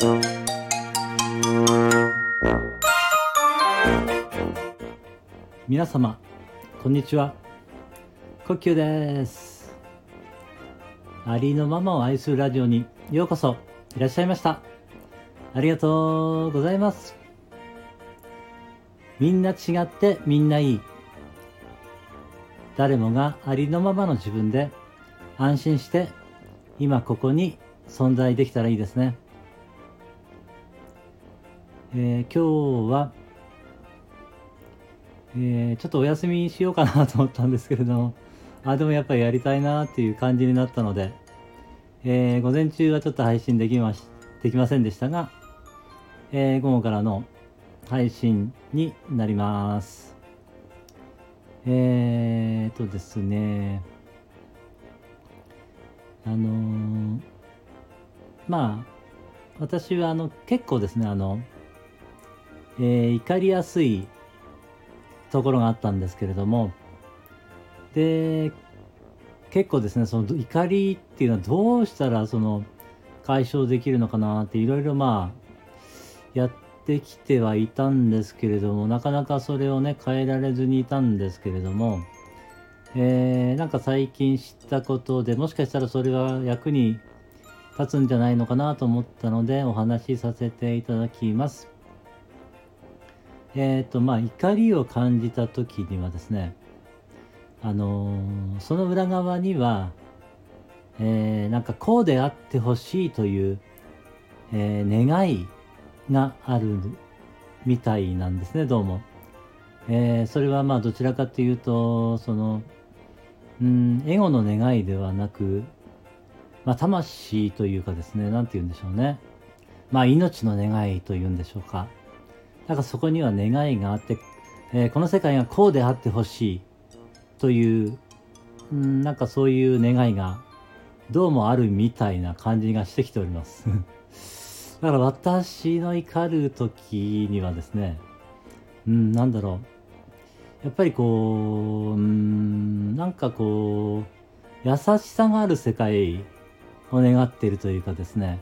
皆様こんにちは。呼吸です。ありのままを愛するラジオにようこそいらっしゃいました。ありがとうございます。みんな違ってみんないい。誰もがありのままの自分で安心して今ここに存在できたらいいですね、えー、今日はえー、ちょっとお休みしようかなと思ったんですけれども、あ、でもやっぱりやりたいなっていう感じになったので、えー、午前中はちょっと配信できまし、できませんでしたが、えー、午後からの配信になります。えーとですね、あのー、まあ、私はあの結構ですね、あの、えー、怒りやすいところがあったんですけれどもで結構ですねその怒りっていうのはどうしたらその解消できるのかなっていろいろまあやってきてはいたんですけれどもなかなかそれをね変えられずにいたんですけれども、えー、なんか最近知ったことでもしかしたらそれは役に立つんじゃないのかなと思ったのでお話しさせていただきます。え、ー、とまあ怒りを感じた時にはですねあのー、その裏側には、えー、なんかこうであってほしいという、えー、願いがあるみたいなんですねどうも、えー、それはまあどちらかというとそのうんエゴの願いではなく、まあ、魂というかですね何て言うんでしょうね。まあ命の願いというんでしょうか。なんかそこには願いがあって、えー、この世界がこうであってほしいという、んなんかそういう願いがどうもあるみたいな感じがしてきております。だから私の怒る時にはですね、うん、なんだろう。やっぱりこう、うん、なんかこう、優しさがある世界を願っているというかですね、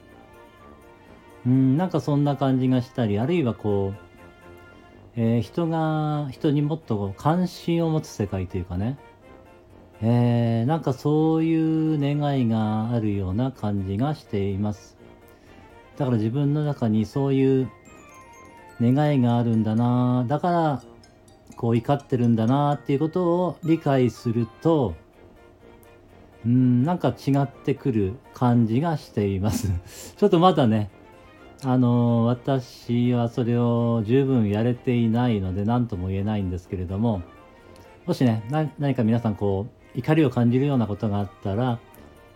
うん、なんかそんな感じがしたり、あるいはこう、えー、人が人にもっと関心を持つ世界というかね、えー、なんかそういう願いがあるような感じがしています。だから自分の中にそういう願いがあるんだな。だからこう怒ってるんだなっていうことを理解するとうんなんか違ってくる感じがしています。ちょっとまだねあの私はそれを十分やれていないので何とも言えないんですけれどももしね何か皆さんこう怒りを感じるようなことがあったら、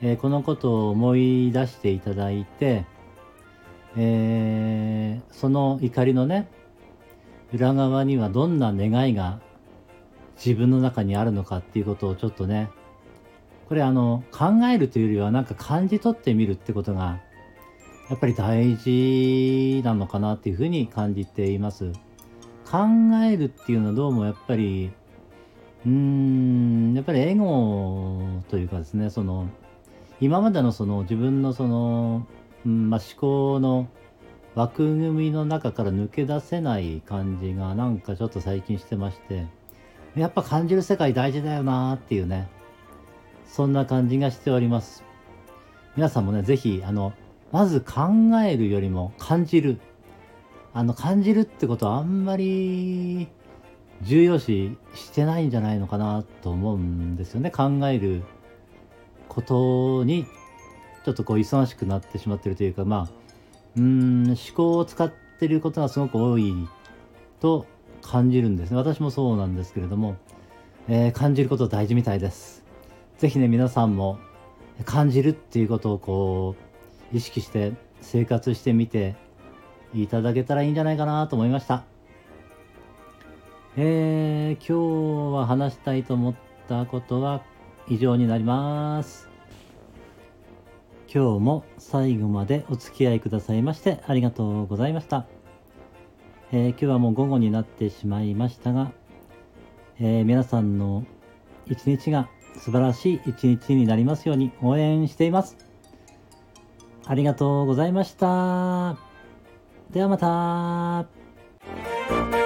えー、このことを思い出していただいて、えー、その怒りのね裏側にはどんな願いが自分の中にあるのかっていうことをちょっとねこれあの考えるというよりはなんか感じ取ってみるってことがやっぱり大事なのかなっていうふうに感じています。考えるっていうのはどうもやっぱり、うーん、やっぱりエゴというかですね、その、今までのその自分のその、うんまあ、思考の枠組みの中から抜け出せない感じがなんかちょっと最近してまして、やっぱ感じる世界大事だよなっていうね、そんな感じがしております。皆さんもね、ぜひ、あの、まず考えるよりも感じる。あの、感じるってことはあんまり重要視してないんじゃないのかなと思うんですよね。考えることにちょっとこう忙しくなってしまってるというか、まあ、うん、思考を使ってることがすごく多いと感じるんですね。私もそうなんですけれども、えー、感じること大事みたいです。是非ね、皆さんも感じるっていうことをこう、意識して生活してみていただけたらいいんじゃないかなと思いました。えー、今日は話したいと思ったことは以上になります。今日も最後までお付き合いくださいましてありがとうございました。えー、今日はもう午後になってしまいましたが、えー、皆さんの一日が素晴らしい一日になりますように応援しています。ありがとうございました。ではまた。